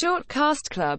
Short Cast Club.